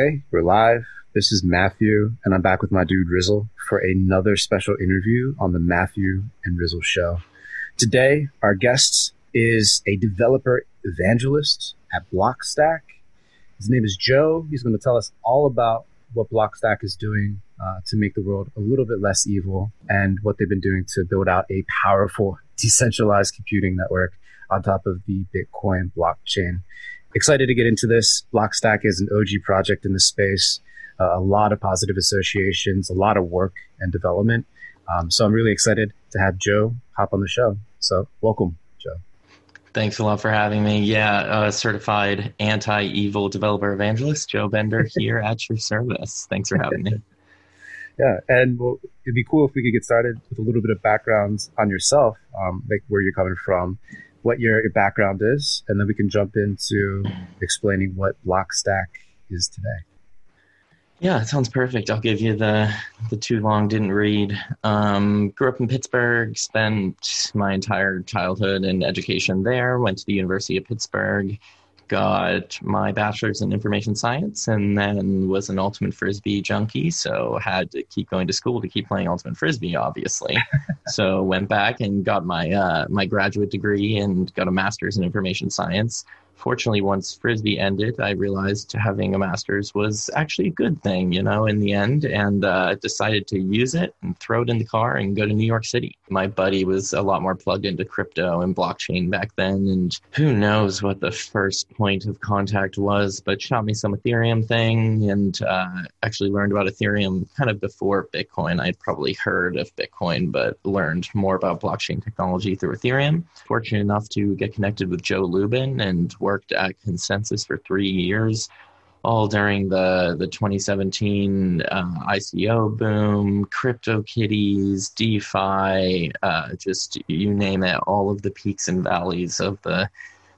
Okay, we're live. This is Matthew, and I'm back with my dude Rizzle for another special interview on the Matthew and Rizzle Show. Today, our guest is a developer evangelist at Blockstack. His name is Joe. He's going to tell us all about what Blockstack is doing uh, to make the world a little bit less evil and what they've been doing to build out a powerful decentralized computing network on top of the Bitcoin blockchain. Excited to get into this. Blockstack is an OG project in the space, uh, a lot of positive associations, a lot of work and development. Um, so I'm really excited to have Joe hop on the show. So welcome, Joe. Thanks a lot for having me. Yeah, uh, certified anti evil developer evangelist, Joe Bender here at your service. Thanks for having me. Yeah, and well, it'd be cool if we could get started with a little bit of background on yourself, um, like where you're coming from, what your, your background is, and then we can jump into explaining what Blockstack is today. Yeah, it sounds perfect. I'll give you the the too long didn't read. Um, grew up in Pittsburgh, spent my entire childhood and education there. Went to the University of Pittsburgh, got my bachelor's in information science and then was an ultimate frisbee junkie so had to keep going to school to keep playing ultimate frisbee obviously. So went back and got my uh, my graduate degree and got a master's in information science fortunately, once Frisbee ended, I realized having a master's was actually a good thing, you know, in the end, and uh, decided to use it and throw it in the car and go to New York City. My buddy was a lot more plugged into crypto and blockchain back then, and who knows what the first point of contact was, but shot me some Ethereum thing and uh, actually learned about Ethereum kind of before Bitcoin. I'd probably heard of Bitcoin, but learned more about blockchain technology through Ethereum. Fortunate enough to get connected with Joe Lubin and worked at ConsenSys for three years, all during the, the 2017 uh, ICO boom, CryptoKitties, DeFi, uh, just you name it, all of the peaks and valleys of the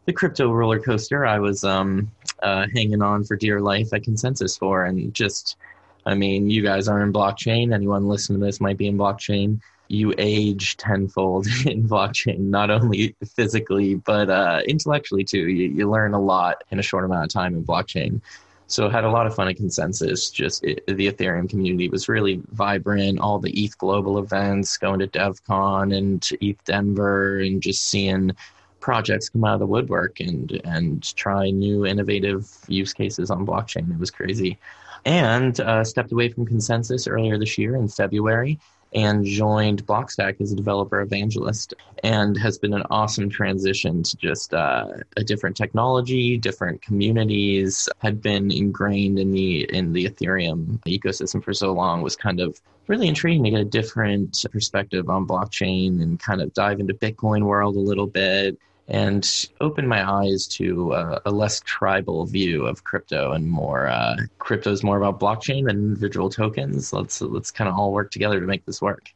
the crypto roller coaster I was um, uh, hanging on for dear life at ConsenSys for, and just, I mean, you guys are in blockchain. Anyone listening to this might be in blockchain you age tenfold in blockchain, not only physically, but uh, intellectually too. You, you learn a lot in a short amount of time in blockchain. So had a lot of fun at ConsenSys. Just it, the Ethereum community was really vibrant. All the ETH global events, going to DevCon and ETH Denver, and just seeing projects come out of the woodwork and and try new innovative use cases on blockchain. It was crazy. And uh, stepped away from ConsenSys earlier this year in February and joined Blockstack as a developer evangelist and has been an awesome transition to just uh, a different technology, different communities. Had been ingrained in the in the Ethereum ecosystem for so long was kind of really intriguing to get a different perspective on blockchain and kind of dive into Bitcoin world a little bit and opened my eyes to uh, a less tribal view of crypto and more uh, crypto is more about blockchain than individual tokens. Let's let's kind of all work together to make this work.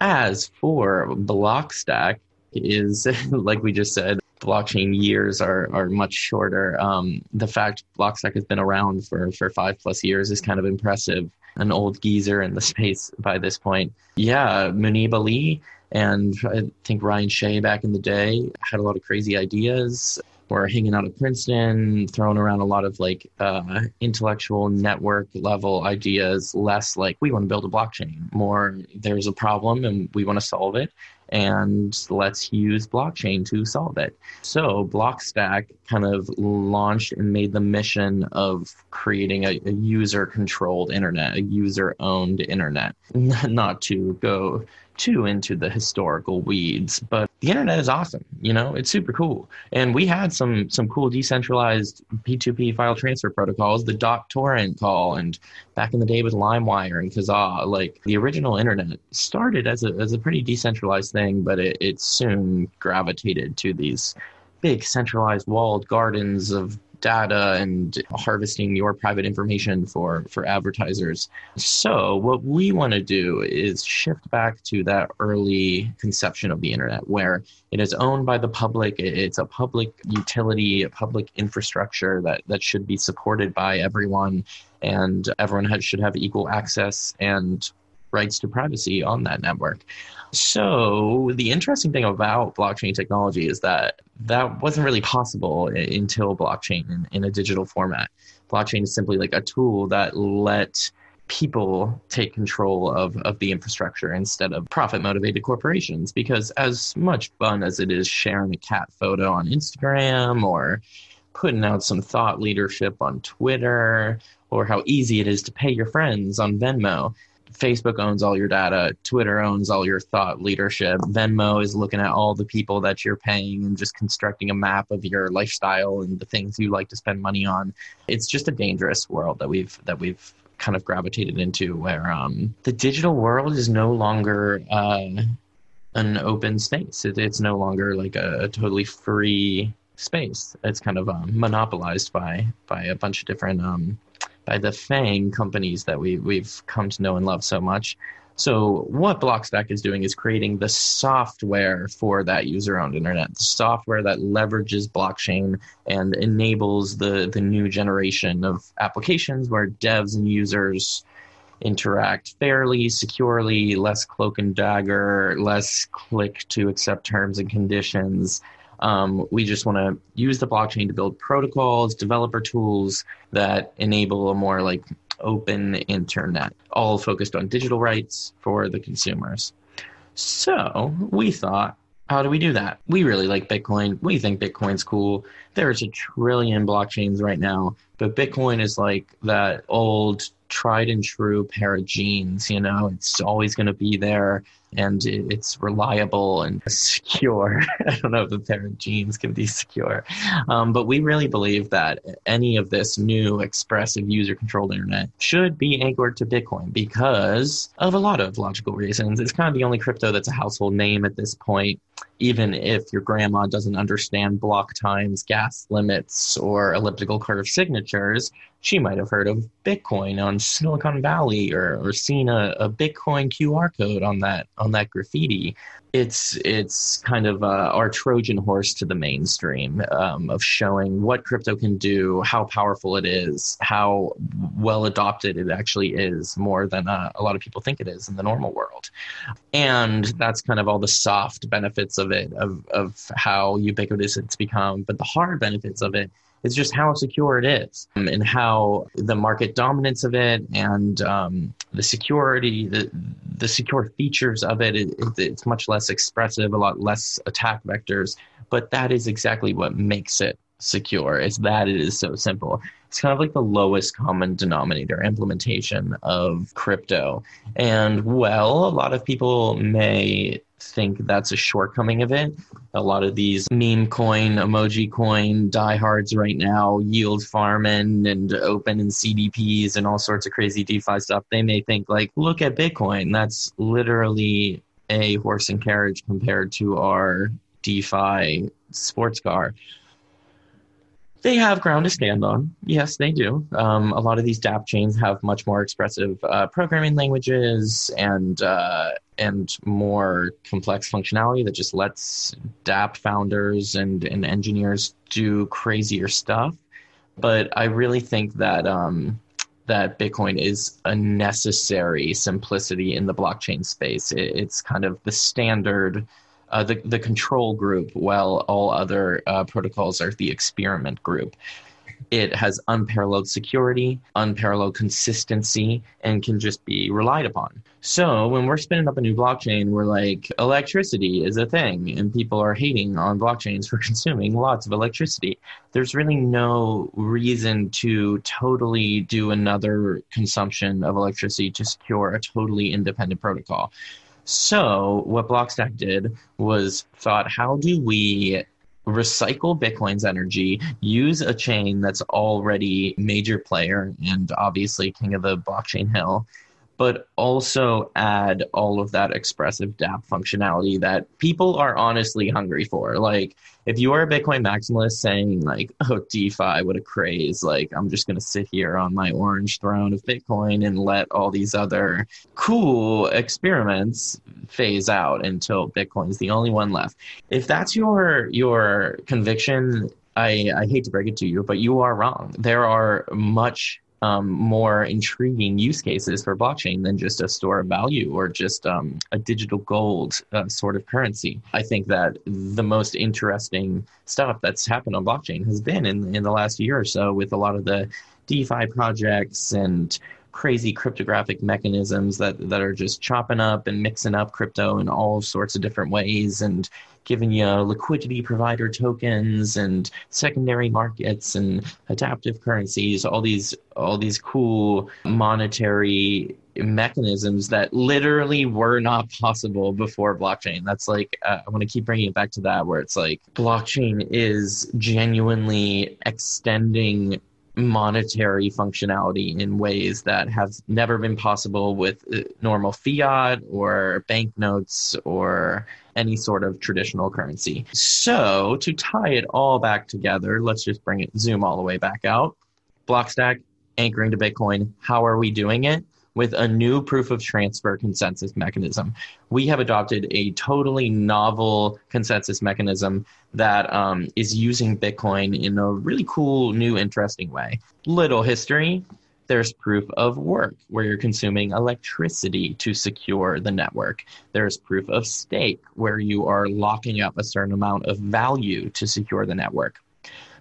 As for Blockstack, is like we just said, blockchain years are are much shorter. Um, the fact Blockstack has been around for for five plus years is kind of impressive. An old geezer in the space by this point. Yeah, Muneeb Ali and I think Ryan Shea back in the day had a lot of crazy ideas. We're hanging out at Princeton, throwing around a lot of like uh, intellectual network level ideas, less like we want to build a blockchain, more there's a problem and we want to solve it and let's use blockchain to solve it. So Blockstack kind of launched and made the mission of creating a, a user controlled internet, a user owned internet, not to go too into the historical weeds, but the internet is awesome. You know, it's super cool. And we had some some cool decentralized P2P file transfer protocols, the dot torrent call, and back in the day with LimeWire and Kazaa, like the original internet started as a as a pretty decentralized thing, but it, it soon gravitated to these big centralized walled gardens of data and harvesting your private information for for advertisers. So what we want to do is shift back to that early conception of the internet where it is owned by the public, it's a public utility, a public infrastructure that that should be supported by everyone and everyone has, should have equal access and rights to privacy on that network. So the interesting thing about blockchain technology is that that wasn't really possible until blockchain in, in a digital format. Blockchain is simply like a tool that let people take control of, of the infrastructure instead of profit motivated corporations. Because as much fun as it is sharing a cat photo on Instagram or putting out some thought leadership on Twitter or how easy it is to pay your friends on Venmo, Facebook owns all your data, Twitter owns all your thought leadership, Venmo is looking at all the people that you're paying and just constructing a map of your lifestyle and the things you like to spend money on. It's just a dangerous world that we've that we've kind of gravitated into where um, the digital world is no longer uh, an open space. It, it's no longer like a, a, totally free space. It's kind of um, monopolized by by a bunch of different um, by the FANG companies that we, we've come to know and love so much. So what Blockstack is doing is creating the software for that user-owned internet, the software that leverages blockchain and enables the the new generation of applications where devs and users interact fairly, securely, less cloak and dagger, less click to accept terms and conditions, um, we just want to use the blockchain to build protocols, developer tools that enable a more like open internet, all focused on digital rights for the consumers. So we thought, how do we do that? We really like Bitcoin. We think Bitcoin's cool. There's a trillion blockchains right now, but Bitcoin is like that old tried and true pair of jeans. You know, it's always going to be there and it's reliable and secure. I don't know if a pair of jeans can be secure, um, but we really believe that any of this new expressive user controlled internet should be anchored to Bitcoin because of a lot of logical reasons. It's kind of the only crypto that's a household name at this point even if your grandma doesn't understand block times, gas limits, or elliptical curve signatures, she might have heard of Bitcoin on Silicon Valley or, or seen a, a Bitcoin QR code on that on that graffiti it's it's kind of uh, our Trojan horse to the mainstream um, of showing what crypto can do, how powerful it is, how well adopted it actually is, more than uh, a lot of people think it is in the normal world, and that's kind of all the soft benefits of it, of of how ubiquitous it's become. But the hard benefits of it it's just how secure it is um, and how the market dominance of it and um, the security, the, the secure features of it, it, it's much less expressive, a lot less attack vectors. But that is exactly what makes it secure. It's that it is so simple. It's kind of like the lowest common denominator implementation of crypto. And well, a lot of people may think that's a shortcoming of it. A lot of these meme coin, emoji coin diehards right now, yield farming and open and CDPs and all sorts of crazy DeFi stuff, they may think like, look at Bitcoin. That's literally a horse and carriage compared to our DeFi sports car. They have ground to stand on. Yes, they do. Um, a lot of these dApp chains have much more expressive uh, programming languages and uh, and more complex functionality that just lets dApp founders and, and engineers do crazier stuff. But I really think that um, that Bitcoin is a necessary simplicity in the blockchain space. It, it's kind of the standard uh, the, the control group, while all other uh, protocols are the experiment group. It has unparalleled security, unparalleled consistency, and can just be relied upon. So when we're spinning up a new blockchain, we're like, electricity is a thing, and people are hating on blockchains for consuming lots of electricity. There's really no reason to totally do another consumption of electricity to secure a totally independent protocol. So what Blockstack did was thought, how do we recycle Bitcoin's energy, use a chain that's already major player and obviously king of the blockchain hill, but also add all of that expressive dApp functionality that people are honestly hungry for. Like, if you are a Bitcoin maximalist saying, like, oh, DeFi, what a craze, like, I'm just going to sit here on my orange throne of Bitcoin and let all these other cool experiments phase out until Bitcoin's the only one left. If that's your your conviction, I, I hate to break it to you, but you are wrong. There are much um, more intriguing use cases for blockchain than just a store of value or just um, a digital gold uh, sort of currency. I think that the most interesting stuff that's happened on blockchain has been in, in the last year or so with a lot of the DeFi projects and crazy cryptographic mechanisms that that are just chopping up and mixing up crypto in all sorts of different ways and giving you liquidity provider tokens and secondary markets and adaptive currencies all these all these cool monetary mechanisms that literally were not possible before blockchain. That's like uh, i want to keep bringing it back to that where it's like blockchain is genuinely extending monetary functionality in ways that have never been possible with uh, normal fiat or banknotes or any sort of traditional currency. So, to tie it all back together, let's just bring it zoom all the way back out. Blockstack anchoring to Bitcoin. How are we doing it? With a new proof of transfer consensus mechanism. We have adopted a totally novel consensus mechanism that um, is using Bitcoin in a really cool, new, interesting way. Little history there's proof of work, where you're consuming electricity to secure the network. There's proof of stake, where you are locking up a certain amount of value to secure the network.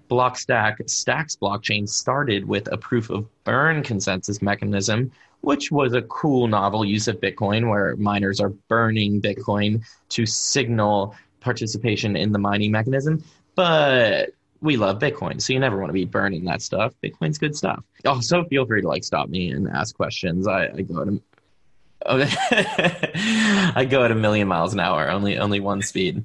Blockstack Stacks blockchain started with a proof of burn consensus mechanism which was a cool novel use of Bitcoin where miners are burning Bitcoin to signal participation in the mining mechanism. But we love Bitcoin, so you never want to be burning that stuff. Bitcoin's good stuff. Also, feel free to like stop me and ask questions. I, I go at a. I go at a million miles an hour, only only one speed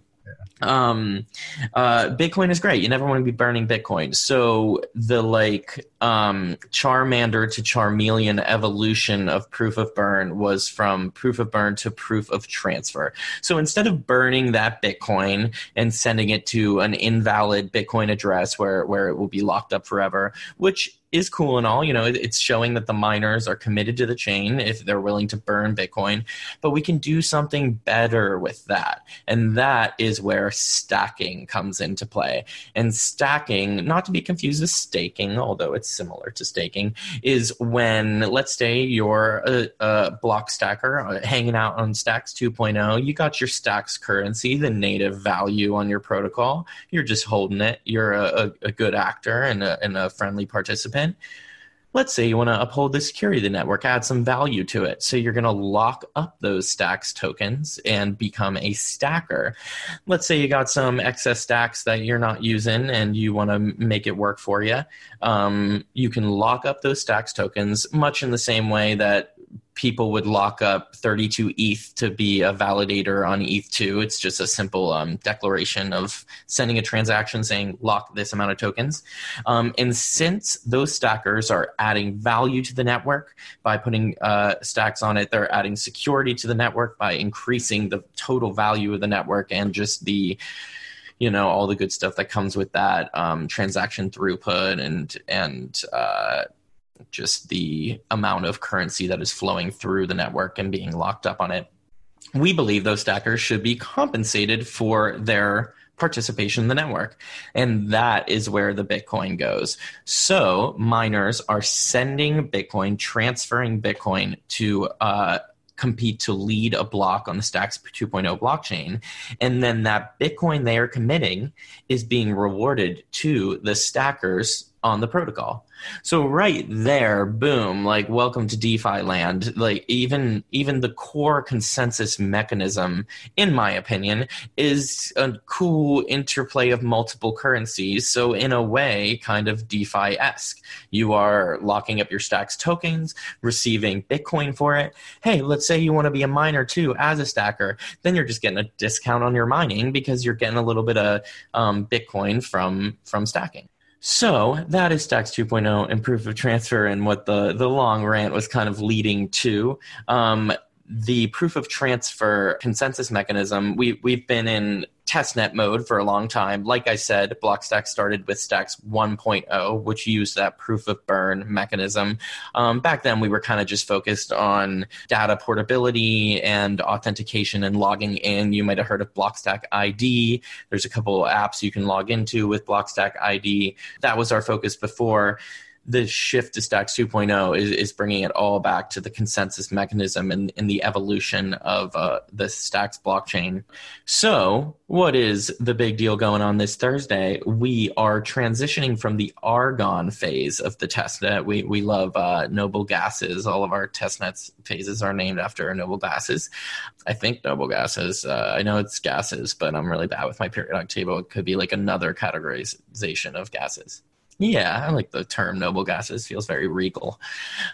um, uh, Bitcoin is great. You never want to be burning Bitcoin. So the like um, Charmander to Charmeleon evolution of proof of burn was from proof of burn to proof of transfer. So instead of burning that Bitcoin and sending it to an invalid Bitcoin address where where it will be locked up forever, which is cool and all. You know, it's showing that the miners are committed to the chain if they're willing to burn Bitcoin. But we can do something better with that. And that is where stacking comes into play. And stacking, not to be confused with staking, although it's similar to staking, is when, let's say, you're a, a block stacker uh, hanging out on Stacks 2.0, you got your Stacks currency, the native value on your protocol. You're just holding it. You're a, a, a good actor and a, and a friendly participant Let's say you want to uphold the security of the network, add some value to it. So you're going to lock up those stacks tokens and become a stacker. Let's say you got some excess stacks that you're not using and you want to make it work for you. Um, you can lock up those stacks tokens much in the same way that people would lock up 32 ETH to be a validator on ETH2. It's just a simple um, declaration of sending a transaction saying lock this amount of tokens. Um, and since those stackers are adding value to the network by putting uh, stacks on it, they're adding security to the network by increasing the total value of the network and just the you know all the good stuff that comes with that um, transaction throughput and and uh, just the amount of currency that is flowing through the network and being locked up on it. We believe those stackers should be compensated for their participation in the network. And that is where the Bitcoin goes. So miners are sending Bitcoin, transferring Bitcoin to uh, compete to lead a block on the Stacks 2.0 blockchain. And then that Bitcoin they are committing is being rewarded to the stackers on the protocol. So right there, boom, like welcome to DeFi land. Like even even the core consensus mechanism, in my opinion, is a cool interplay of multiple currencies. So in a way, kind of DeFi-esque. You are locking up your stacks tokens, receiving Bitcoin for it. Hey, let's say you want to be a miner too as a stacker. Then you're just getting a discount on your mining because you're getting a little bit of um, Bitcoin from from stacking. So that is Stacks 2.0 and proof of transfer and what the, the long rant was kind of leading to. Um, the proof of transfer consensus mechanism, we, we've been in testnet mode for a long time. Like I said, Blockstack started with Stacks 1.0, which used that proof of burn mechanism. Um, back then, we were kind of just focused on data portability and authentication and logging in. You might have heard of Blockstack ID. There's a couple apps you can log into with Blockstack ID. That was our focus before the shift to Stacks 2.0 is, is bringing it all back to the consensus mechanism and, and the evolution of uh, the Stacks blockchain. So, what is the big deal going on this Thursday? We are transitioning from the Argon phase of the testnet. We, we love uh, noble gases. All of our testnets phases are named after noble gases. I think noble gases. Uh, I know it's gases, but I'm really bad with my periodic table. It could be like another categorization of gases. Yeah, I like the term noble gases. Feels very regal.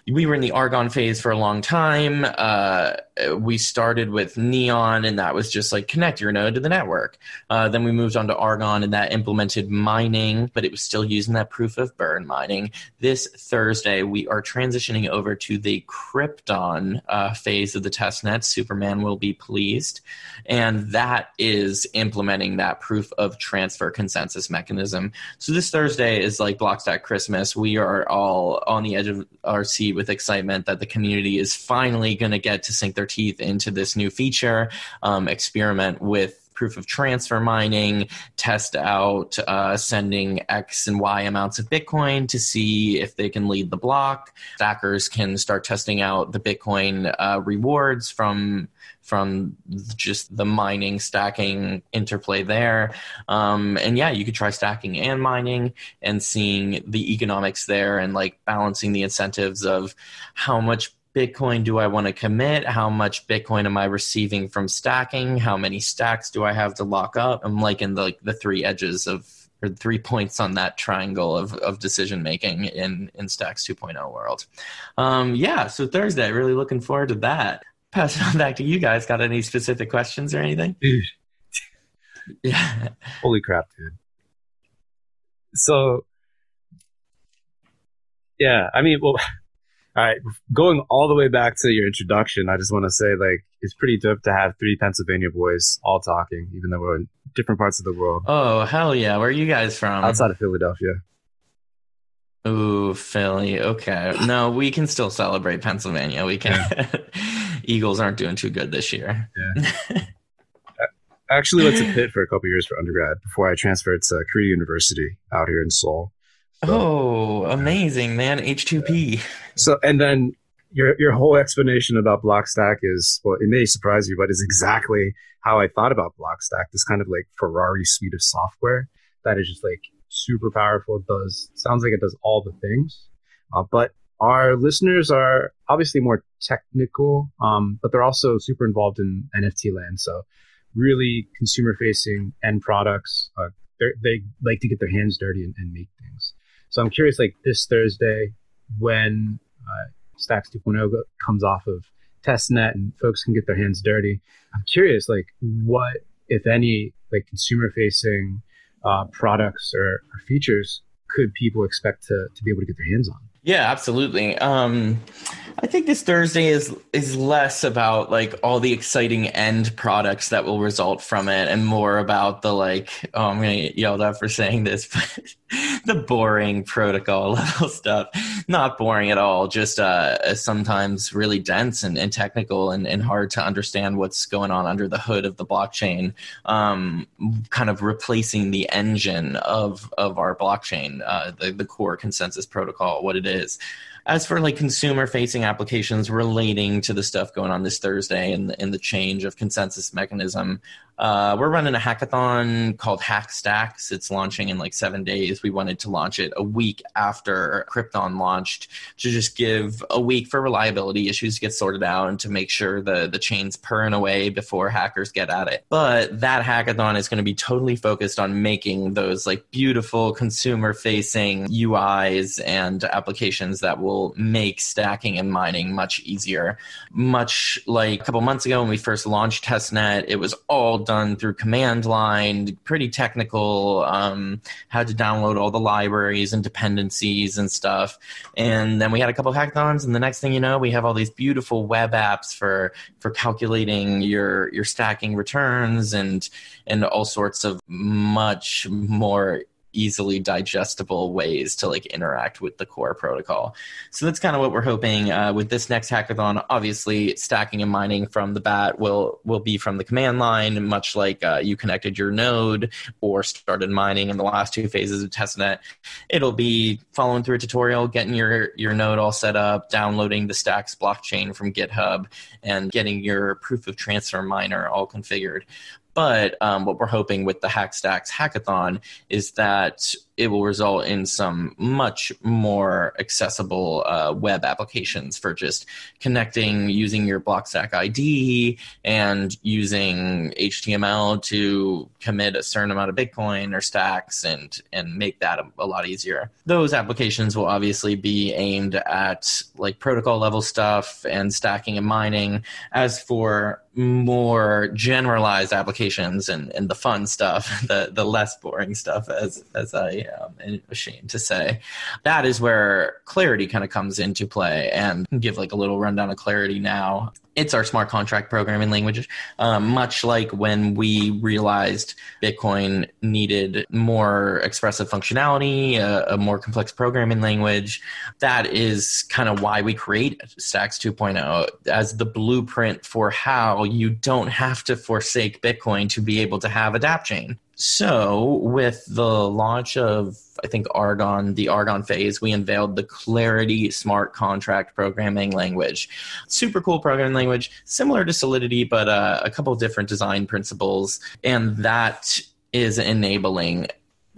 We were in the argon phase for a long time. Uh, we started with neon, and that was just like connect your node to the network. Uh, then we moved on to argon, and that implemented mining, but it was still using that proof of burn mining. This Thursday, we are transitioning over to the Krypton uh, phase of the testnet. Superman will be pleased, and that is implementing that proof of transfer consensus mechanism. So this Thursday is like Blockstack Christmas, we are all on the edge of our seat with excitement that the community is finally going to get to sink their teeth into this new feature, um, experiment with proof of transfer mining, test out uh, sending X and Y amounts of Bitcoin to see if they can lead the block. Stackers can start testing out the Bitcoin uh, rewards from from just the mining stacking interplay there. Um, and yeah, you could try stacking and mining and seeing the economics there and like balancing the incentives of how much Bitcoin do I want to commit? How much Bitcoin am I receiving from stacking? How many stacks do I have to lock up? I'm like in the, like the three edges of or three points on that triangle of, of decision making in in Stacks 2.0 world. Um, yeah, so Thursday, really looking forward to that. Pass it on back to you guys. Got any specific questions or anything? Dude. Yeah. Holy crap, dude. So, yeah, I mean, well, all right, going all the way back to your introduction, I just want to say like it's pretty dope to have three Pennsylvania boys all talking, even though we're in different parts of the world. Oh hell yeah! Where are you guys from? Outside of Philadelphia. Ooh, Philly. Okay. No, we can still celebrate Pennsylvania. We can. Eagles aren't doing too good this year. Yeah. I actually went to Pitt for a couple years for undergrad before I transferred to Korea University out here in Seoul. Oh, amazing, man. H2P. So, and then your your whole explanation about Blockstack is well, it may surprise you, but is exactly how I thought about Blockstack. This kind of like Ferrari suite of software that is just like super powerful. It does sounds like it does all the things, uh, but our listeners are obviously more technical, um, but they're also super involved in NFT land. So, really consumer facing end products. Uh, they like to get their hands dirty and, and make things. So I'm curious, like this Thursday, when uh, Stacks 2.0 comes off of testnet and folks can get their hands dirty, I'm curious, like what, if any, like consumer facing uh, products or, or, features could people expect to, to be able to get their hands on? Yeah, absolutely. Um, I think this Thursday is is less about like all the exciting end products that will result from it, and more about the like. Oh, I'm gonna get yelled at for saying this, but the boring protocol level stuff. Not boring at all, just uh, sometimes really dense and, and technical and, and, hard to understand what's going on under the hood of the blockchain. Um, kind of replacing the engine of of our blockchain, uh, the the core consensus protocol, what it is as for like consumer facing applications relating to the stuff going on this Thursday and the, the change of consensus mechanism, uh, we're running a hackathon called Hack Stacks. It's launching in like seven days. We wanted to launch it a week after Krypton launched to just give a week for reliability issues to get sorted out and to make sure the, the chain's purring away before hackers get at it. But that hackathon is going to be totally focused on making those like beautiful consumer facing UIs and applications that will make stacking and mining much easier. Much like a couple months ago when we first launched testnet, it was all done through command line, pretty technical, um, had to download all the libraries and dependencies and stuff. And then we had a couple hackathons, and the next thing you know, we have all these beautiful web apps for for calculating your your stacking returns and and all sorts of much more easily digestible ways to like interact with the core protocol. So that's kind of what we're hoping uh, with this next hackathon. Obviously, stacking and mining from the bat will will be from the command line, much like uh, you connected your node or started mining in the last two phases of testnet. It'll be following through a tutorial, getting your your node all set up, downloading the Stacks blockchain from GitHub, and getting your proof of transfer miner all configured. But um, what we're hoping with the Hackstacks hackathon is that it will result in some much more accessible uh, web applications for just connecting using your Blockstack ID and using HTML to commit a certain amount of Bitcoin or stacks and and make that a, a lot easier. Those applications will obviously be aimed at like protocol level stuff and stacking and mining. As for more generalized applications and, and the fun stuff, the the less boring stuff, as as I um, ashamed to say. That is where Clarity kind of comes into play. And give like a little rundown of Clarity now. It's our smart contract programming language, um, much like when we realized Bitcoin needed more expressive functionality, a, a more complex programming language. That is kind of why we create Stacks 2.0 as the blueprint for how you don't have to forsake Bitcoin to be able to have a dApp chain. So, with the launch of, I think, Argon, the Argon phase, we unveiled the Clarity Smart Contract Programming Language. Super cool programming language, similar to Solidity, but uh, a couple different design principles. And that is enabling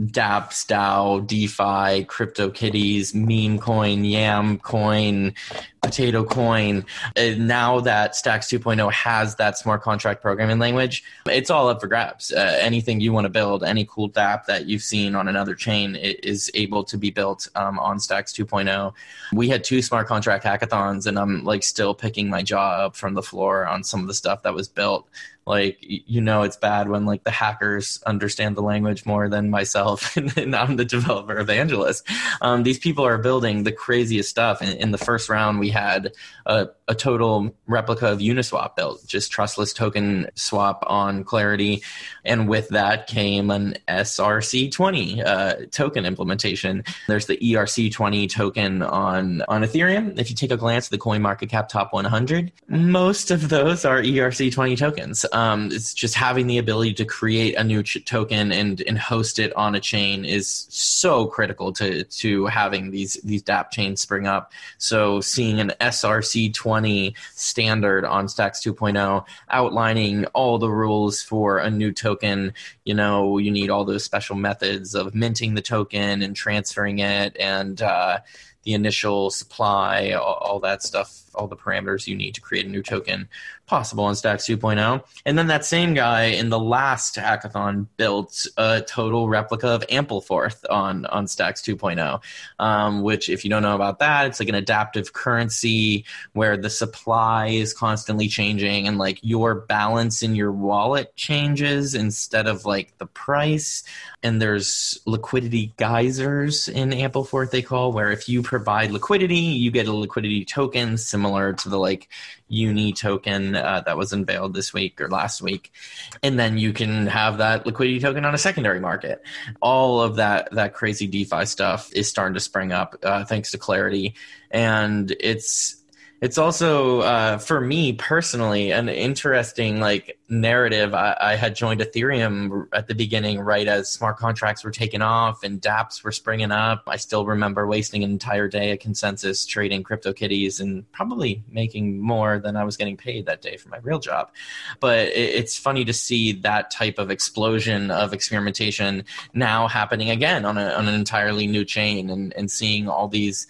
dApps, DAO, DeFi, CryptoKitties, Meme Coin, Yam Coin, Potato Coin. And now that Stacks 2.0 has that smart contract programming language, it's all up for grabs. Uh, anything you want to build, any cool dApp that you've seen on another chain is able to be built um, on Stacks 2.0. We had two smart contract hackathons, and I'm like still picking my jaw up from the floor on some of the stuff that was built like you know it's bad when like the hackers understand the language more than myself and i'm the developer evangelist. Um, these people are building the craziest stuff. In, in the first round we had a, a, total replica of uniswap built just trustless token swap on clarity. And with that came an src20 uh, token implementation. There's the erc20 token on on ethereum. If you take a glance at the coin market cap top 100 most of those are erc20 tokens um, it's just having the ability to create a new ch- token and and host it on a chain is so critical to to having these these dApp chains spring up. So seeing an SRC20 standard on Stacks 2.0 outlining all the rules for a new token, you know, you need all those special methods of minting the token and transferring it and uh, the initial supply, all, all, that stuff, all the parameters you need to create a new token possible on Stacks 2.0. And then that same guy in the last hackathon built a total replica of Ampleforth on, on Stacks 2.0, um, which, if you don't know about that, it's like an adaptive currency where the supply is constantly changing and like your balance in your wallet changes instead of like the price. And there's liquidity geysers in Ampleforth, they call, where if you provide liquidity, you get a liquidity token similar to the like uni token uh, that was unveiled this week or last week, and then you can have that liquidity token on a secondary market. All of that that crazy DeFi stuff is starting to spring up uh, thanks to Clarity, and it's it's also uh, for me personally an interesting like narrative. I, I, had joined ethereum at the beginning right as smart contracts were taking off and dapps were springing up. I still remember wasting an entire day at ConsenSys trading CryptoKitties and probably making more than i was getting paid that day for my real job. But it, it's funny to see that type of explosion of experimentation now happening again on, a, on an entirely new chain and, and seeing all these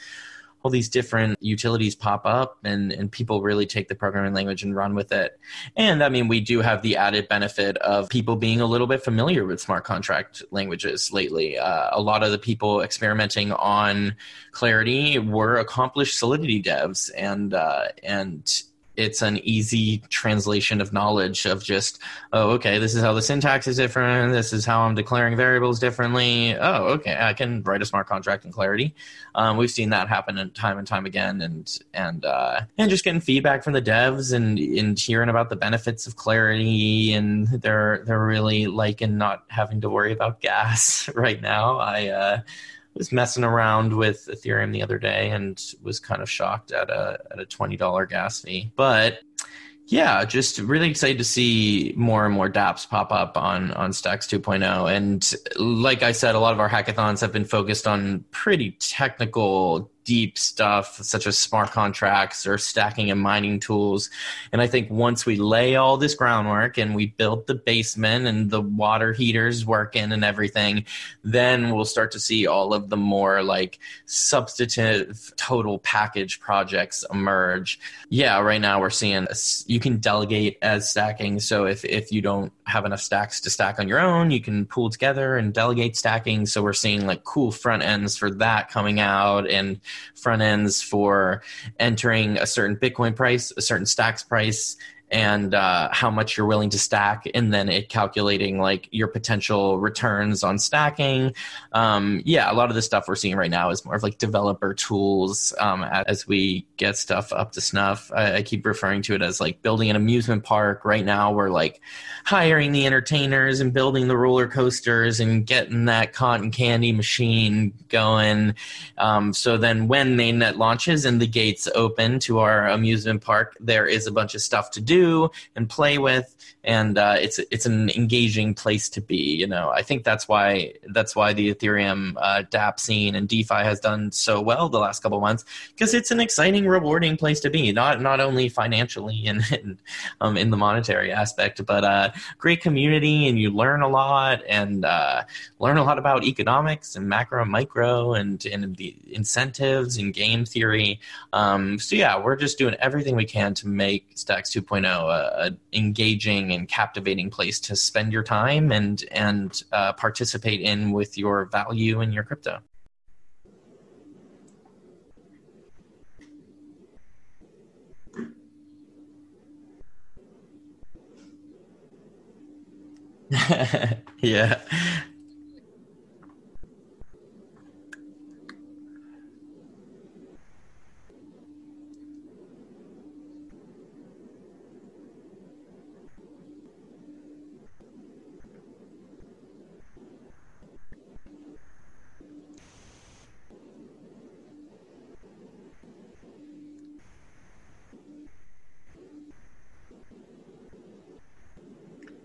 all these different utilities pop up and, and people really take the programming language and run with it. And I mean, we do have the added benefit of people being a little bit familiar with smart contract languages lately. Uh, a lot of the people experimenting on Clarity were accomplished Solidity devs and, uh, and it's an easy translation of knowledge of just oh okay this is how the syntax is different this is how i'm declaring variables differently. Oh okay i can write a smart contract in clarity. Um, we've seen that happen time and time again and and uh, and just getting feedback from the devs and and hearing about the benefits of clarity and they're they're really liking not having to worry about gas right now. I uh, was messing around with Ethereum the other day and was kind of shocked at a at a twenty dollar gas fee. But yeah, just really excited to see more and more dApps pop up on on Stacks 2.0. And like I said, a lot of our hackathons have been focused on pretty technical deep stuff such as smart contracts or stacking and mining tools. And I think once we lay all this groundwork and we build the basement and the water heaters working and everything, then we'll start to see all of the more like substantive total package projects emerge. Yeah, right now we're seeing you can delegate as stacking. So if, if you don't have enough stacks to stack on your own, you can pool together and delegate stacking. So we're seeing like cool front ends for that coming out and front ends for entering a certain Bitcoin price, a certain Stacks price, and uh, how much you're willing to stack, and then it calculating like your potential returns on stacking. Um, yeah, a lot of the stuff we're seeing right now is more of like developer tools um, as we get stuff up to snuff. I, I, keep referring to it as like building an amusement park. Right now, we're like hiring the entertainers and building the roller coasters and getting that cotton candy machine going. Um, so then, when mainnet launches and the gates open to our amusement park, there is a bunch of stuff to and play with, and uh, it's it's an engaging place to be. You know, I think that's why that's why the Ethereum uh, DApp scene and DeFi has done so well the last couple months because it's an exciting, rewarding place to be. Not not only financially and, and um, in the monetary aspect, but uh, great community, and you learn a lot and uh, learn a lot about economics and macro and micro and and the incentives and game theory. Um, so yeah, we're just doing everything we can to make Stacks 2.0 know a, a, engaging and captivating place to spend your time and and uh, participate in with your value and your crypto. yeah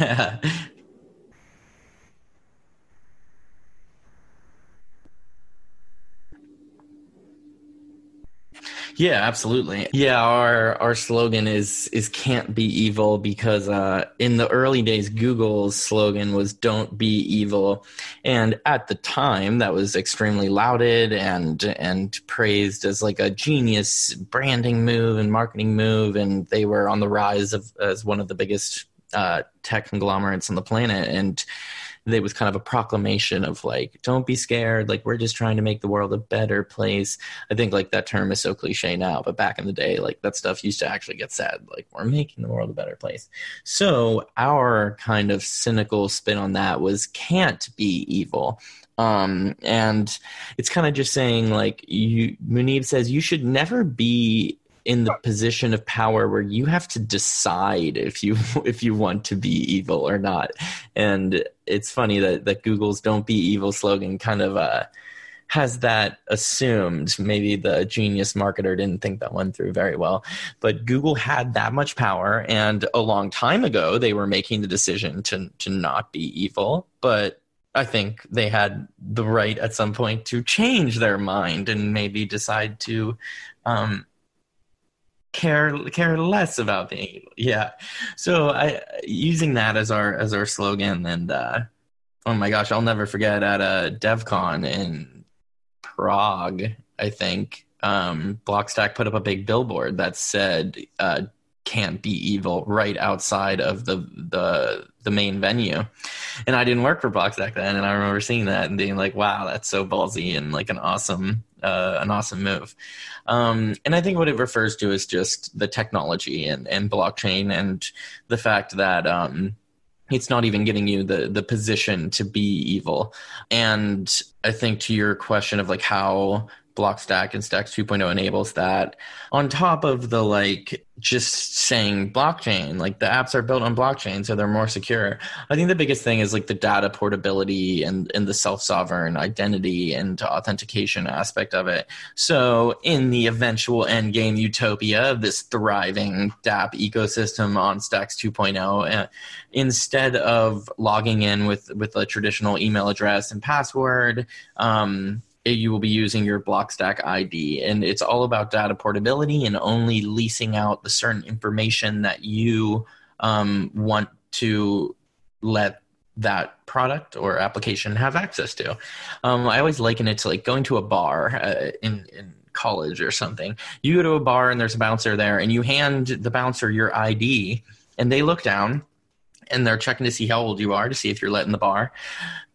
Yeah, absolutely. Yeah, our our slogan is is can't be evil because uh, in the early days, Google's slogan was "Don't be evil," and at the time, that was extremely lauded and and praised as like a genius branding move and marketing move, and they were on the rise of as one of the biggest uh, tech conglomerates on the planet, and it was kind of a proclamation of like, don't be scared. Like we're just trying to make the world a better place. I think like that term is so cliche now, but back in the day, like that stuff used to actually get said. Like we're making the world a better place. So our kind of cynical spin on that was can't be evil um and it's kind of just saying like you Muneeb says you should never be in the position of power where you have to decide if you if you want to be evil or not. And it's funny that that Google's "Don't be evil" slogan kind of uh, has that assumed. Maybe the genius marketer didn't think that one through very well, but Google had that much power, and a long time ago they were making the decision to to not be evil, but I think they had the right at some point to change their mind and maybe decide to um, care care less about being evil. Yeah. So I using that as our as our slogan and uh oh my gosh, I'll never forget at a DevCon in Prague, I think. Um, Blockstack put up a big billboard that said uh, "Can't be evil" right outside of the the the main venue, and I didn't work for Blockstack then, and I remember seeing that and being like, "Wow, that's so ballsy and like an awesome uh, an awesome move." Um, and I think what it refers to is just the technology and, and blockchain and the fact that um, it's not even giving you the the position to be evil. And I think to your question of like how Blockstack and Stacks 2.0 enables that. On top of the like just saying blockchain, like the apps are built on blockchain, so they're more secure. I think the biggest thing is like the data portability and, and the self sovereign identity and authentication aspect of it. So, in the eventual end game utopia of this thriving DApp ecosystem on Stacks 2.0, uh, instead of logging in with, with a traditional email address and password, um, you will be using your Blockstack ID. And it's all about data portability and only leasing out the certain information that you um, want to let that product or application have access to. Um, I always liken it to like going to a bar uh, in, in college or something. You go to a bar and there's a bouncer there, and you hand the bouncer your ID, and they look down and they're checking to see how old you are to see if you're letting the bar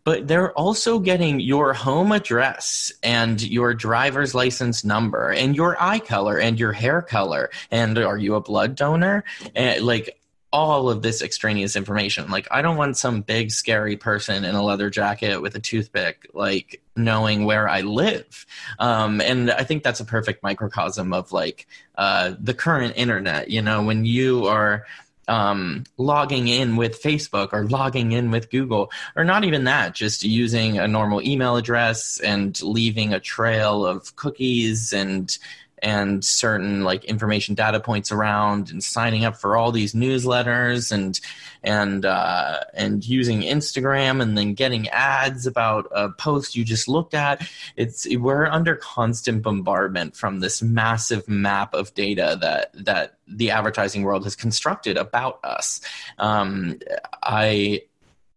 but they're also getting your home address and your driver's license number and your eye color and your hair color. And are you a blood donor? And like all of this extraneous information. Like i don't want some big scary person in a leather jacket with a toothpick like knowing where i live. Um, and i think that's a perfect microcosm of like uh, the current internet you know when you are um, logging in with Facebook or logging in with Google, or not even that, just using a normal email address and leaving a trail of cookies and and certain like information data points around and signing up for all these newsletters and and uh, and using Instagram and then getting ads about a post you just looked at. It's we're under constant bombardment from this massive map of data that that the advertising world has constructed about us. Um, I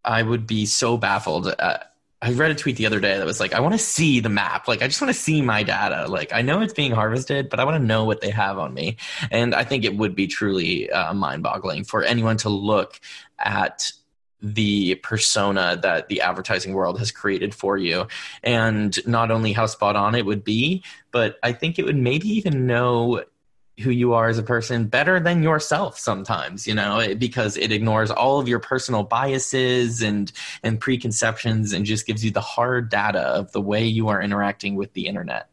I would be so baffled. Uh, I read a tweet the other day that was like, I want to see the map. Like, I just want to see my data. Like, I know it's being harvested, but I want to know what they have on me. And I think it would be truly uh, mind boggling for anyone to look at the persona that the advertising world has created for you and not only how spot on it would be but i think it would maybe even know who you are as a person better than yourself sometimes you know because it ignores all of your personal biases and and preconceptions and just gives you the hard data of the way you are interacting with the internet.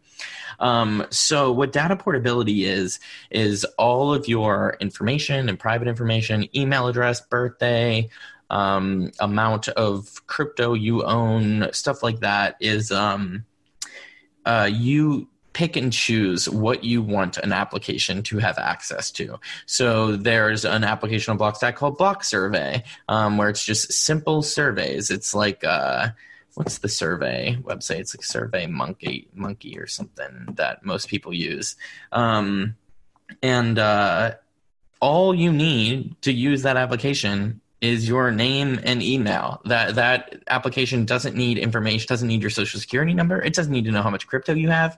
Um, so what data portability is is all of your information and private information email address birthday um, amount of crypto you own stuff like that is um, uh, you pick and choose what you want an application to have access to. So there's an application on Blockstack called BlockSurvey, um, where it's just simple surveys. It's like uh, what's the survey website? It's like SurveyMonkey Monkey or something that most people use, um, and uh, all you need to use that application is your name and email. That that application doesn't need information, doesn't need your social security number. It doesn't need to know how much crypto you have.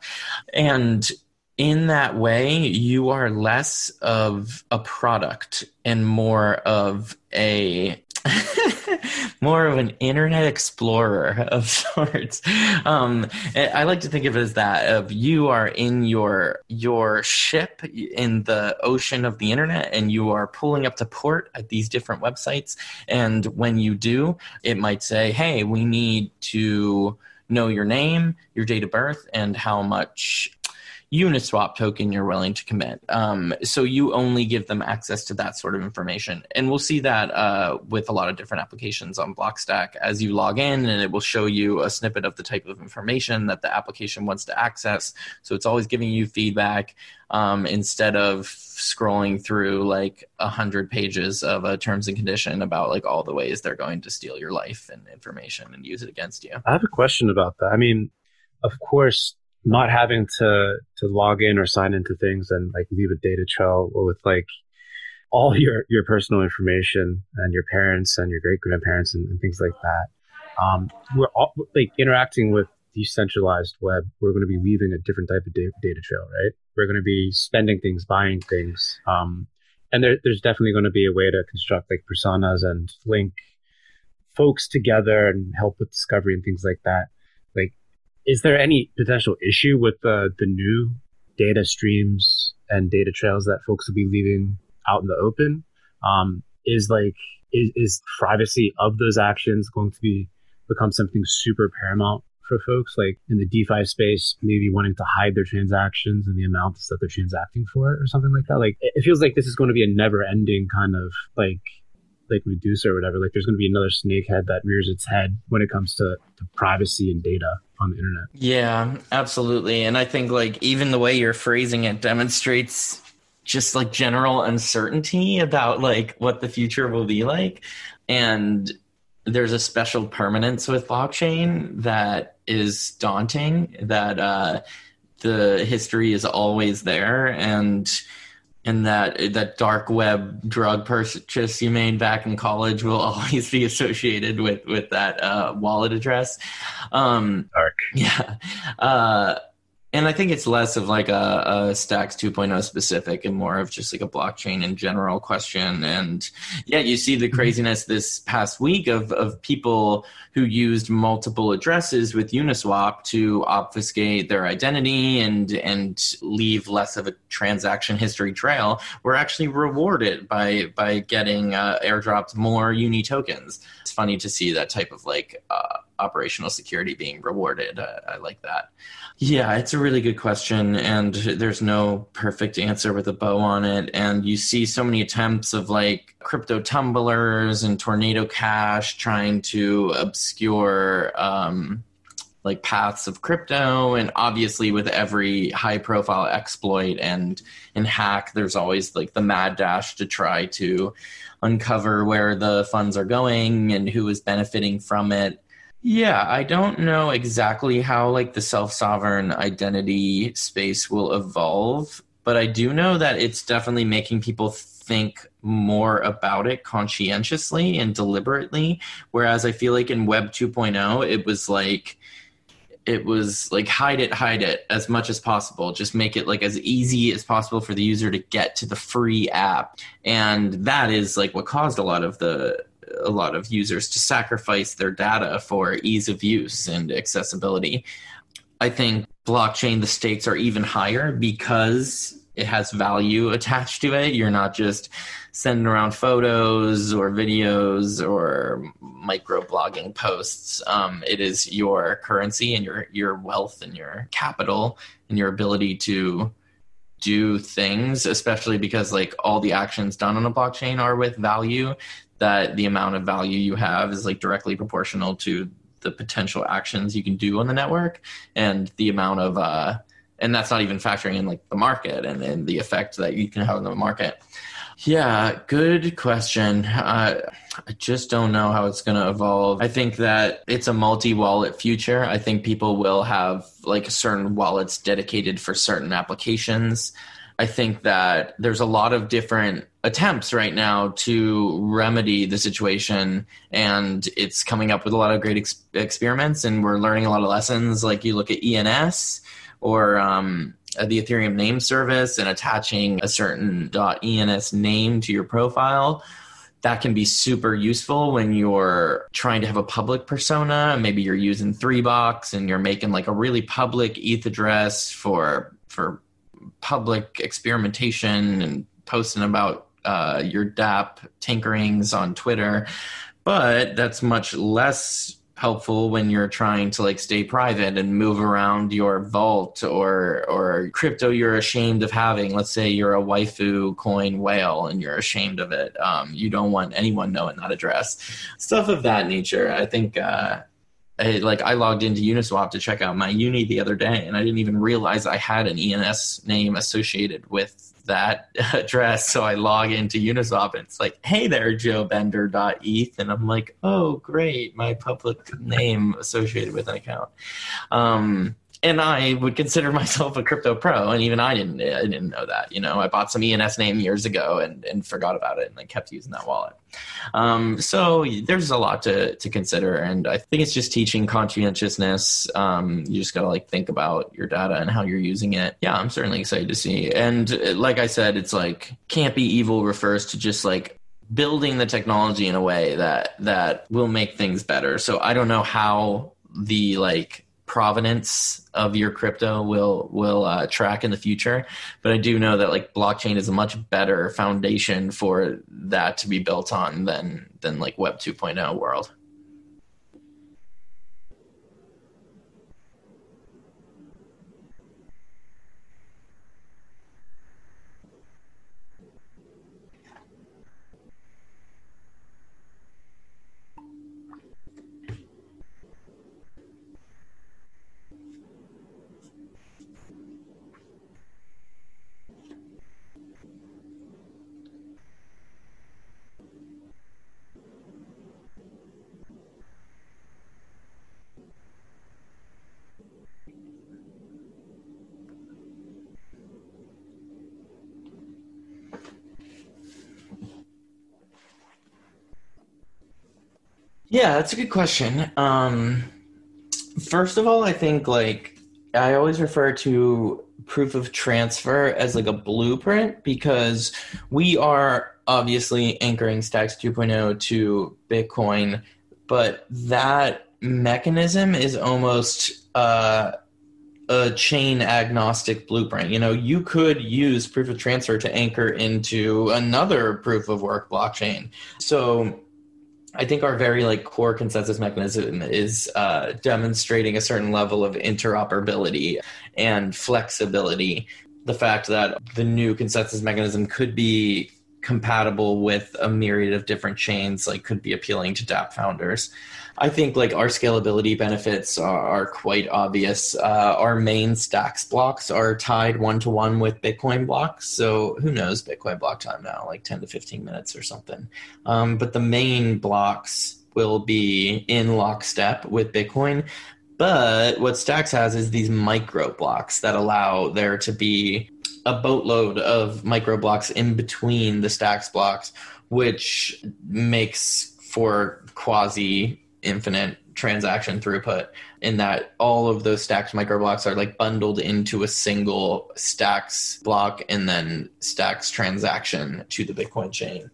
And in that way, you are less of a product and more of a more of an internet explorer of sorts. Um, I like to think of it as that of you are in your your ship in the ocean of the internet, and you are pulling up to port at these different websites. And when you do, it might say, "Hey, we need to." know your name, your date of birth, and how much Uniswap token you're willing to commit. Um, so you only give them access to that sort of information. And we'll see that uh, with a lot of different applications on Blockstack as you log in, and it will show you a snippet of the type of information that the application wants to access. So it's always giving you feedback um, instead of scrolling through like a hundred pages of a terms and condition about like all the ways they're going to steal your life and information and use it against you. I have a question about that. I mean, of course, not having to to log in or sign into things and like leave a data trail with like all your your personal information and your parents and your great grandparents and, and, things like that. Um, we're all like interacting with decentralized web. We're going to be leaving a different type of data, data trail, right? We're going to be spending things, buying things, um, and there, there's definitely going to be a way to construct like personas and link folks together and help with discovery and things like that. Like, is there any potential issue with the the new data streams and data trails that folks will be leaving out in the open? Um, is like is, is privacy of those actions going to be become something super paramount for folks like in the DeFi space, maybe wanting to hide their transactions and the amounts that they're transacting for or something like that. Like it feels like this is going to be a never ending kind of like like Medusa or whatever. Like there's going to be another snakehead that rears its head when it comes to, to privacy and data on the internet. Yeah, absolutely. And I think like even the way you're phrasing it demonstrates just like general uncertainty about like what the future will be like. And there's a special permanence with blockchain that is daunting that uh, the history is always there and and that that dark web drug purchase you made back in college will always be associated with with that uh, wallet address. Um, dark. yeah. Uh, and I think it's less of like a, a, Stacks 2.0 specific and more of just like a blockchain in general question. And yeah, you see the mm-hmm. craziness this past week of, of people who used multiple addresses with Uniswap to obfuscate their identity and and leave less of a transaction history trail were actually rewarded by by getting uh, airdropped more Uni tokens. It's funny to see that type of like uh, operational security being rewarded. Uh, I like that. Yeah, it's a really good question, and there's no perfect answer with a bow on it. And you see so many attempts of like crypto tumblers and tornado cash trying to obscure um, like paths of crypto. And obviously, with every high profile exploit and and hack, there's always like the mad dash to try to uncover where the funds are going and who is benefiting from it yeah, I don't know exactly how like the self-sovereign identity space will evolve, but I do know that it's definitely making people think more about it conscientiously and deliberately. Whereas I feel like in web 2.0 it was like it was like hide it hide it as much as possible. Just make it like as easy as possible for the user to get to the free app. And that is like what caused a lot of the a lot of users to sacrifice their data for ease of use and accessibility. I think blockchain, the stakes are even higher because it has value attached to it. You're not just sending around photos or videos or micro blogging posts. Um, it is your currency and your your wealth and your capital and your ability to do things, especially because like all the actions done on a blockchain are with value that the amount of value you have is like directly proportional to the potential actions you can do on the network and the amount of uh and that's not even factoring in like the market and, and the effect that you can have on the market. Yeah good question. Uh, i just don't know how it's going to evolve. I think that it's a multi-wallet future. I think people will have like certain wallets dedicated for certain applications I think that there's a lot of different attempts right now to remedy the situation, and it's coming up with a lot of great ex- experiments, and we're learning a lot of lessons. Like you look at ENS or um, the Ethereum name service and attaching a certain .ens name to your profile that can be super useful when you're trying to have a public persona. Maybe you're using 3Box and you're making like a really public ETH address for for public experimentation and posting about uh, your dApp tinkerings on Twitter, but that's much less helpful when you're trying to like stay private and move around your vault or or crypto you're ashamed of having. Let's say you're a waifu coin whale and you're ashamed of it. Um, you don't want anyone knowing that address. Stuff of that nature. I think uh, I, like I logged into Uniswap to check out my uni the other day, and I didn't even realize I had an ENS name associated with that address. So I log into Uniswap, and it's like, "Hey there, Joe Bender.eth," and I'm like, "Oh, great, my public name associated with an account." Um, and I would consider myself a crypto pro, and even I didn't I didn't know that. You know, I bought some ENS name years ago and, and forgot about it, and I kept using that wallet. Um, so there's a lot to to consider, and I think it's just teaching conscientiousness. Um, you just got to like think about your data and how you're using it. Yeah, I'm certainly excited to see. And uh, like I said, it's like can't be evil refers to just like building the technology in a way that that will make things better. So I don't know how the like provenance of your crypto will will uh, track in the future. But i do know that like blockchain is a much better foundation for that to be built on than than like web 2.0 world Yeah, that's a good question. Um, first of all, I think like I always refer to proof of transfer as like a blueprint because we are obviously anchoring Stacks 2.0 to Bitcoin, but that mechanism is almost uh, a chain agnostic blueprint. You know, you could use proof of transfer to anchor into another proof of work blockchain. So I think our very like core consensus mechanism is uh, demonstrating a certain level of interoperability and flexibility. The fact that the new consensus mechanism could be compatible with a myriad of different chains, like could be appealing to DApp founders. I think like our scalability benefits are, are quite obvious. Uh, our main stacks blocks are tied one to one with Bitcoin blocks. So who knows Bitcoin block time now, like 10 to 15 minutes or something. Um, but the main blocks will be in lockstep with Bitcoin. But what Stacks has is these micro blocks that allow there to be a boatload of micro blocks in between the Stacks blocks, which makes for quasi infinite transaction throughput in that all of those stacks microblocks are like bundled into a single stacks block and then stacks transaction to the bitcoin chain.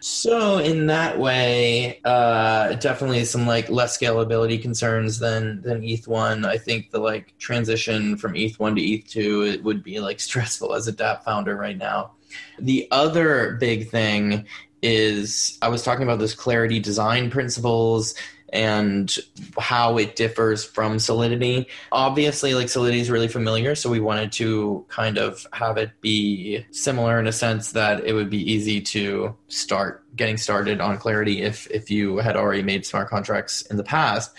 So in that way uh, definitely some like less scalability concerns than than eth1 i think the like transition from eth1 to eth2 it would be like stressful as a dapp founder right now. The other big thing is i was talking about those clarity design principles and how it differs from Solidity. Obviously, like Solidity is really familiar, so we wanted to kind of have it be similar in a sense that it would be easy to start getting started on Clarity if if you had already made smart contracts in the past.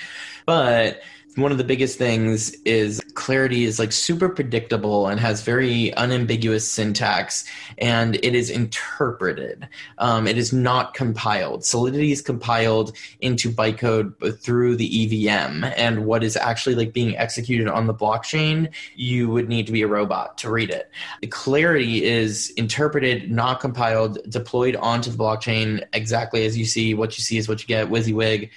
But one of the biggest things is clarity is like super predictable and has very unambiguous syntax and it is interpreted. Um, it is not compiled. Solidity is compiled into bytecode through the evm and what is actually like being executed on the blockchain you would need to be a robot to read it. The clarity is interpreted not compiled deployed onto the blockchain exactly as you see. What you see is what you get WYSIWYG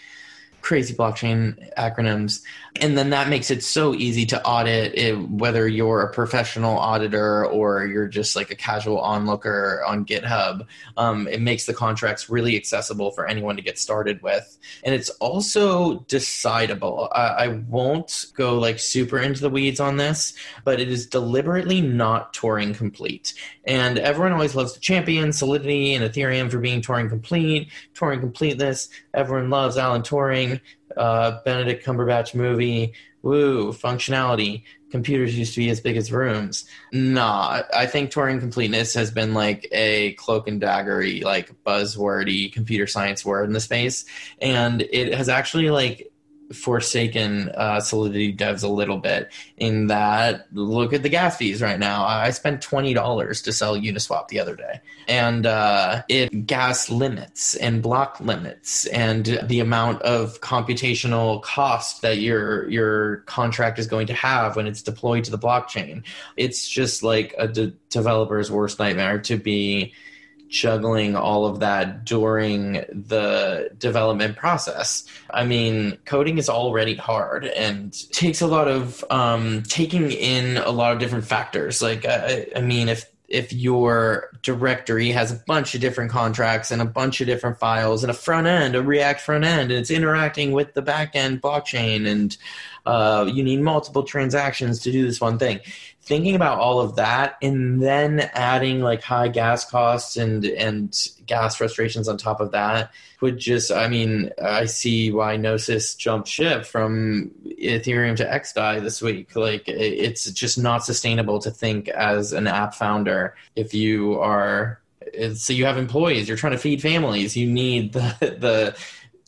crazy blockchain acronyms. And then that makes it so easy to audit it, whether you're a professional auditor or you're just like a casual onlooker on github. Um, it makes the contracts really accessible for anyone to get started with. And it's also decidable. I, I won't go like super into the weeds on this but it is deliberately not Turing complete. And everyone always loves to champion solidity and ethereum for being Turing complete Turing completeness. Everyone loves alan turing uh, Benedict Cumberbatch movie. Woo, functionality. Computers used to be as big as rooms. Nah, I think Turing completeness has been like a cloak and daggery, like buzzwordy computer science word in the space, and it has actually like forsaken uh, Solidity devs a little bit in that look at the gas fees right now. I spent twenty dollars to sell Uniswap the other day, and uh, it gas limits and block limits and the amount of computational cost that your your contract is going to have when it's deployed to the blockchain. It's just like a de- developer's worst nightmare to be juggling all of that during the development process. I mean, coding is already hard and takes a lot of um, taking in a lot of different factors. Like, I, I mean, if if your directory has a bunch of different contracts and a bunch of different files and a front end, a React front end, and it's interacting with the back end blockchain, and uh, you need multiple transactions to do this one thing. Thinking about all of that and then adding like high gas costs and and gas frustrations on top of that would just i mean i see why gnosis jumped ship from ethereum to xdai this week. Like it's just not sustainable to think as an app founder if you are so you have employees you're trying to feed families you need the the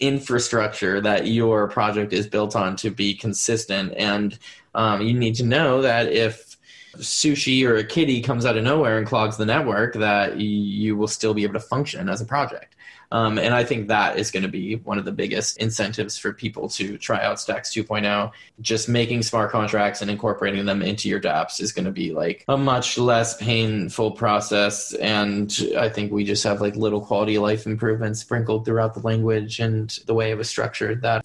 infrastructure that your project is built on to be consistent and um, you need to know that if sushi or a kitty comes out of nowhere and clogs the network, that you will still be able to function as a project. Um, and I think that is going to be one of the biggest incentives for people to try out Stacks 2.0. Just making smart contracts and incorporating them into your dApps is going to be like a much less painful process. And I think we just have like little quality of life improvements sprinkled throughout the language and the way it was structured that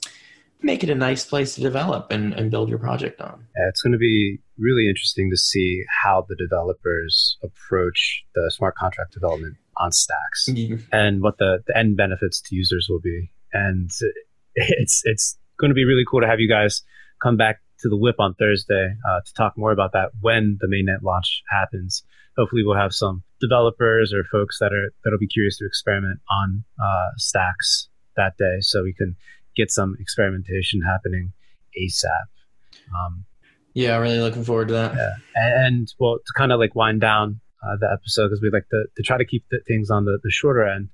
make it a nice place to develop and, and build your project on. Yeah, it's going to be really interesting to see how the developers approach the smart contract development on stacks mm-hmm. and what the, the end benefits to users will be. And it's it's going to be really cool to have you guys come back to the whip on Thursday uh, to talk more about that when the mainnet launch happens. Hopefully, we'll have some developers or folks that are that'll be curious to experiment on uh, stacks that day, so we can get some experimentation happening ASAP. Um, yeah, really looking forward to that. Yeah. And, and well, to kind of like wind down uh, the episode because we like to, to try to keep the things on the, the shorter end.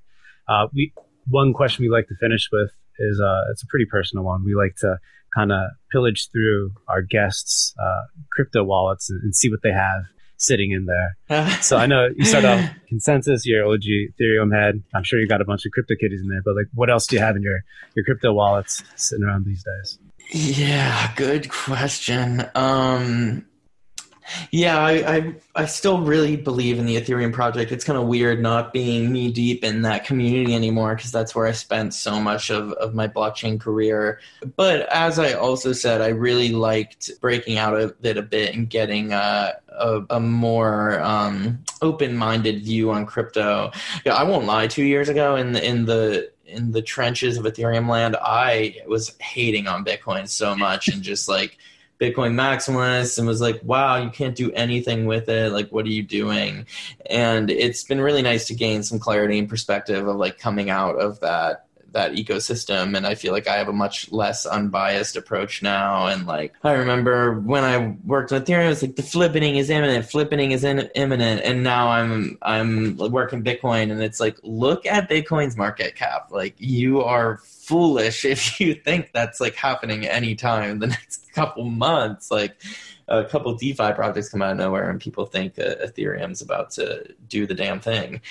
Uh, we one question we like to finish with is uh, it's a pretty personal one. We like to kind of pillage through our guests' uh, crypto wallets and, and, see what they have sitting in there. so I know you start off ConsenSys, your OG Ethereum head. I'm sure you got a bunch of crypto kitties in there, but like, what else do you have in your your crypto wallets sitting around these days? Yeah, good question. Um, yeah, I, I, I still really believe in the Ethereum project. It's kind of weird not being knee deep in that community anymore because that's where I spent so much of, of my blockchain career. But as I also said, I really liked breaking out of it a bit and getting a, a, more um, open minded view on crypto. Yeah, I won't lie. Two years ago, in the in the in the trenches of Ethereum land, I was hating on Bitcoin so much and just like Bitcoin maximalist and was like, wow, you can't do anything with it. Like, what are you doing? And it's been really nice to gain some clarity and perspective of like coming out of that that ecosystem. And i feel like i have a much less unbiased approach now. And like i remember when i worked on ethereum it's like the flippening is imminent. Flippening is in, imminent. And now i'm i'm working bitcoin and it's like look at bitcoin's market cap. Like you are foolish if you think that's like happening anytime the next couple months like a couple DeFi projects come out of nowhere and people think uh, Ethereum's about to do the damn thing.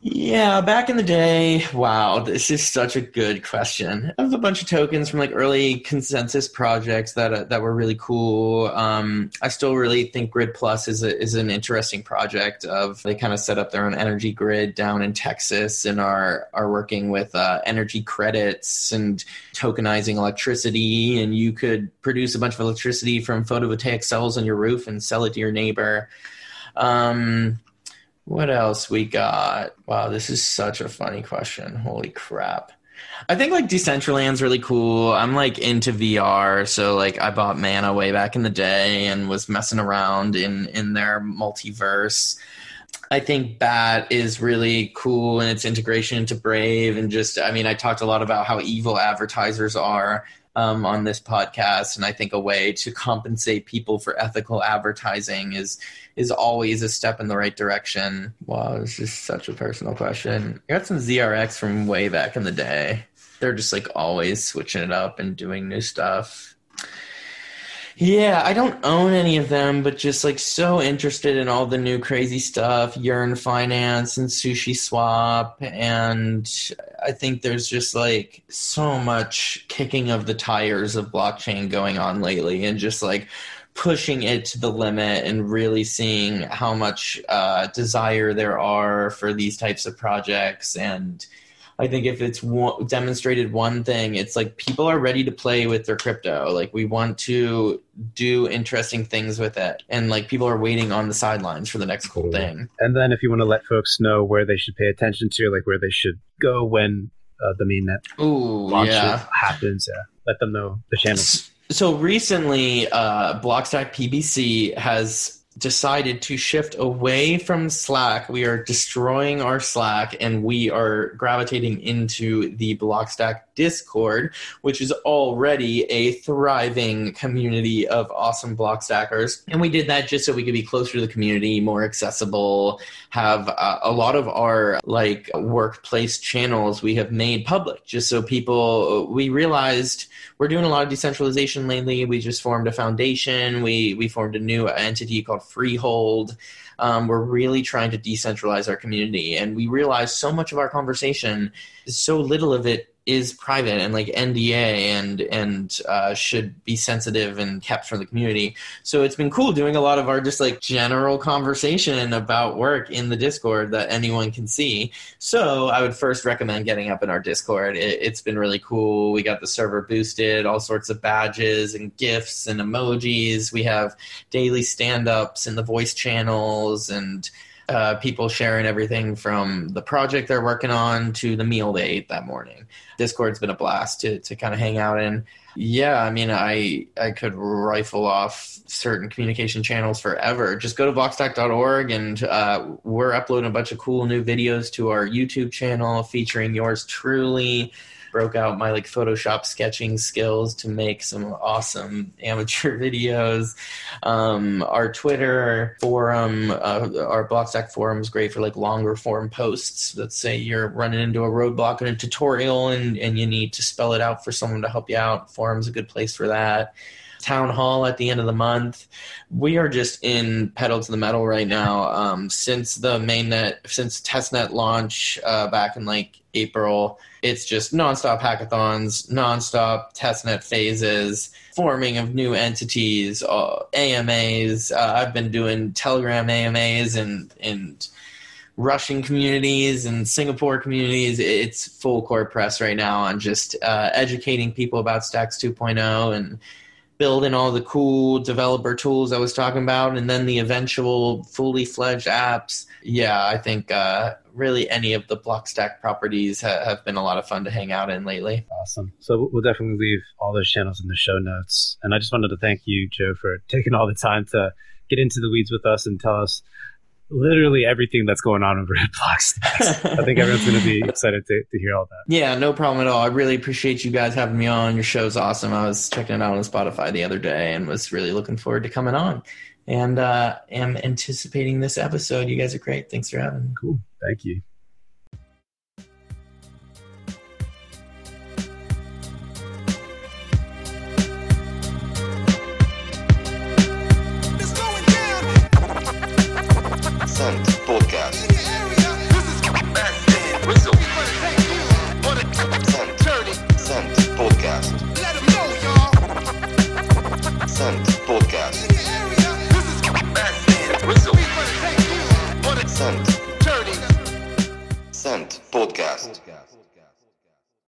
Yeah, back in the day, wow, this is such a good question. I have a bunch of tokens from like early ConsenSys projects that uh, that were really cool. Um, I still really think GridPlus is a, is an interesting project. Of they kind of set up their own energy grid down in Texas and are are working with uh, energy credits and tokenizing electricity, and you could produce a bunch of electricity from photovoltaic cells on your roof and sell it to your neighbor. Um, what else we got? Wow, this is such a funny question. Holy crap. I think like Decentraland's really cool. I'm like into VR, so like I bought Mana way back in the day and was messing around in in their multiverse. I think Bat is really cool in its integration into Brave and just I mean I talked a lot about how evil advertisers are um, on this podcast, and I think a way to compensate people for ethical advertising is is always a step in the right direction. Wow, this is such a personal question. I got some ZRX from way back in the day. they're just like always switching it up and doing new stuff. Yeah, I don't own any of them, but just like so interested in all the new crazy stuff, Yearn Finance and SushiSwap. And I think there's just like so much kicking of the tires of blockchain going on lately and just like pushing it to the limit and really seeing how much uh, desire there are for these types of projects and I think if it's one, demonstrated one thing, it's like people are ready to play with their crypto. Like we want to do interesting things with it, and like people are waiting on the sidelines for the next cool thing. And then if you want to let folks know where they should pay attention to, like where they should go when uh, the mainnet Ooh, launch yeah. happens, yeah, let them know the channels. So recently, uh, Blockstack PBC has decided to shift away from Slack. We are destroying our Slack and we are gravitating into the Blockstack Discord, which is already a thriving community of awesome Blockstackers. And we did that just so we could be closer to the community, more accessible, have uh, a lot of our like workplace channels we have made public just so people we realized we're doing a lot of decentralization lately. We just formed a foundation. We we formed a new entity called Freehold. Um, we're really trying to decentralize our community, and we realize so much of our conversation, so little of it is private and like NDA and and uh, should be sensitive and kept from the community. So it's been cool doing a lot of our just like general conversation about work in the Discord that anyone can see. So I would first recommend getting up in our Discord. It, it's been really cool. We got the server boosted, all sorts of badges and gifts and emojis. We have daily stand ups in the voice channels and uh, people sharing everything from the project they're working on to the meal they ate that morning. Discord's been a blast to, to kind of hang out in. Yeah, I mean, I I could rifle off certain communication channels forever. Just go to blockstack.org and uh, we're uploading a bunch of cool new videos to our YouTube channel featuring yours truly broke out my like Photoshop sketching skills to make some awesome amateur videos. Um, our Twitter forum, uh, our Blockstack forum is great for like longer form posts. Let's say you're running into a roadblock in a tutorial and, and you need to spell it out for someone to help you out. Forum's a good place for that town hall at the end of the month. We are just in pedal to the metal right now. Um, since the mainnet, since testnet launch uh, back in like April, it's just nonstop hackathons, nonstop testnet phases, forming of new entities, uh, AMAs. Uh, I've been doing Telegram AMAs and and Russian communities and Singapore communities. It's full court press right now on just uh, educating people about Stacks 2.0 and building all the cool developer tools I was talking about, and then the eventual fully fledged apps. Yeah, I think uh, really any of the Blockstack properties ha- have been a lot of fun to hang out in lately. Awesome. So we'll definitely leave all those channels in the show notes. And I just wanted to thank you, Joe, for taking all the time to get into the weeds with us and tell us literally everything that's going on over at Blockstack. I think everyone's going to be excited to, to hear all that. Yeah, no problem at all. I really appreciate you guys having me on. Your show's awesome. I was checking it out on Spotify the other day and was really looking forward to coming on. And uh, am anticipating this episode. You guys are great. Thanks for having me. Cool. Thank you.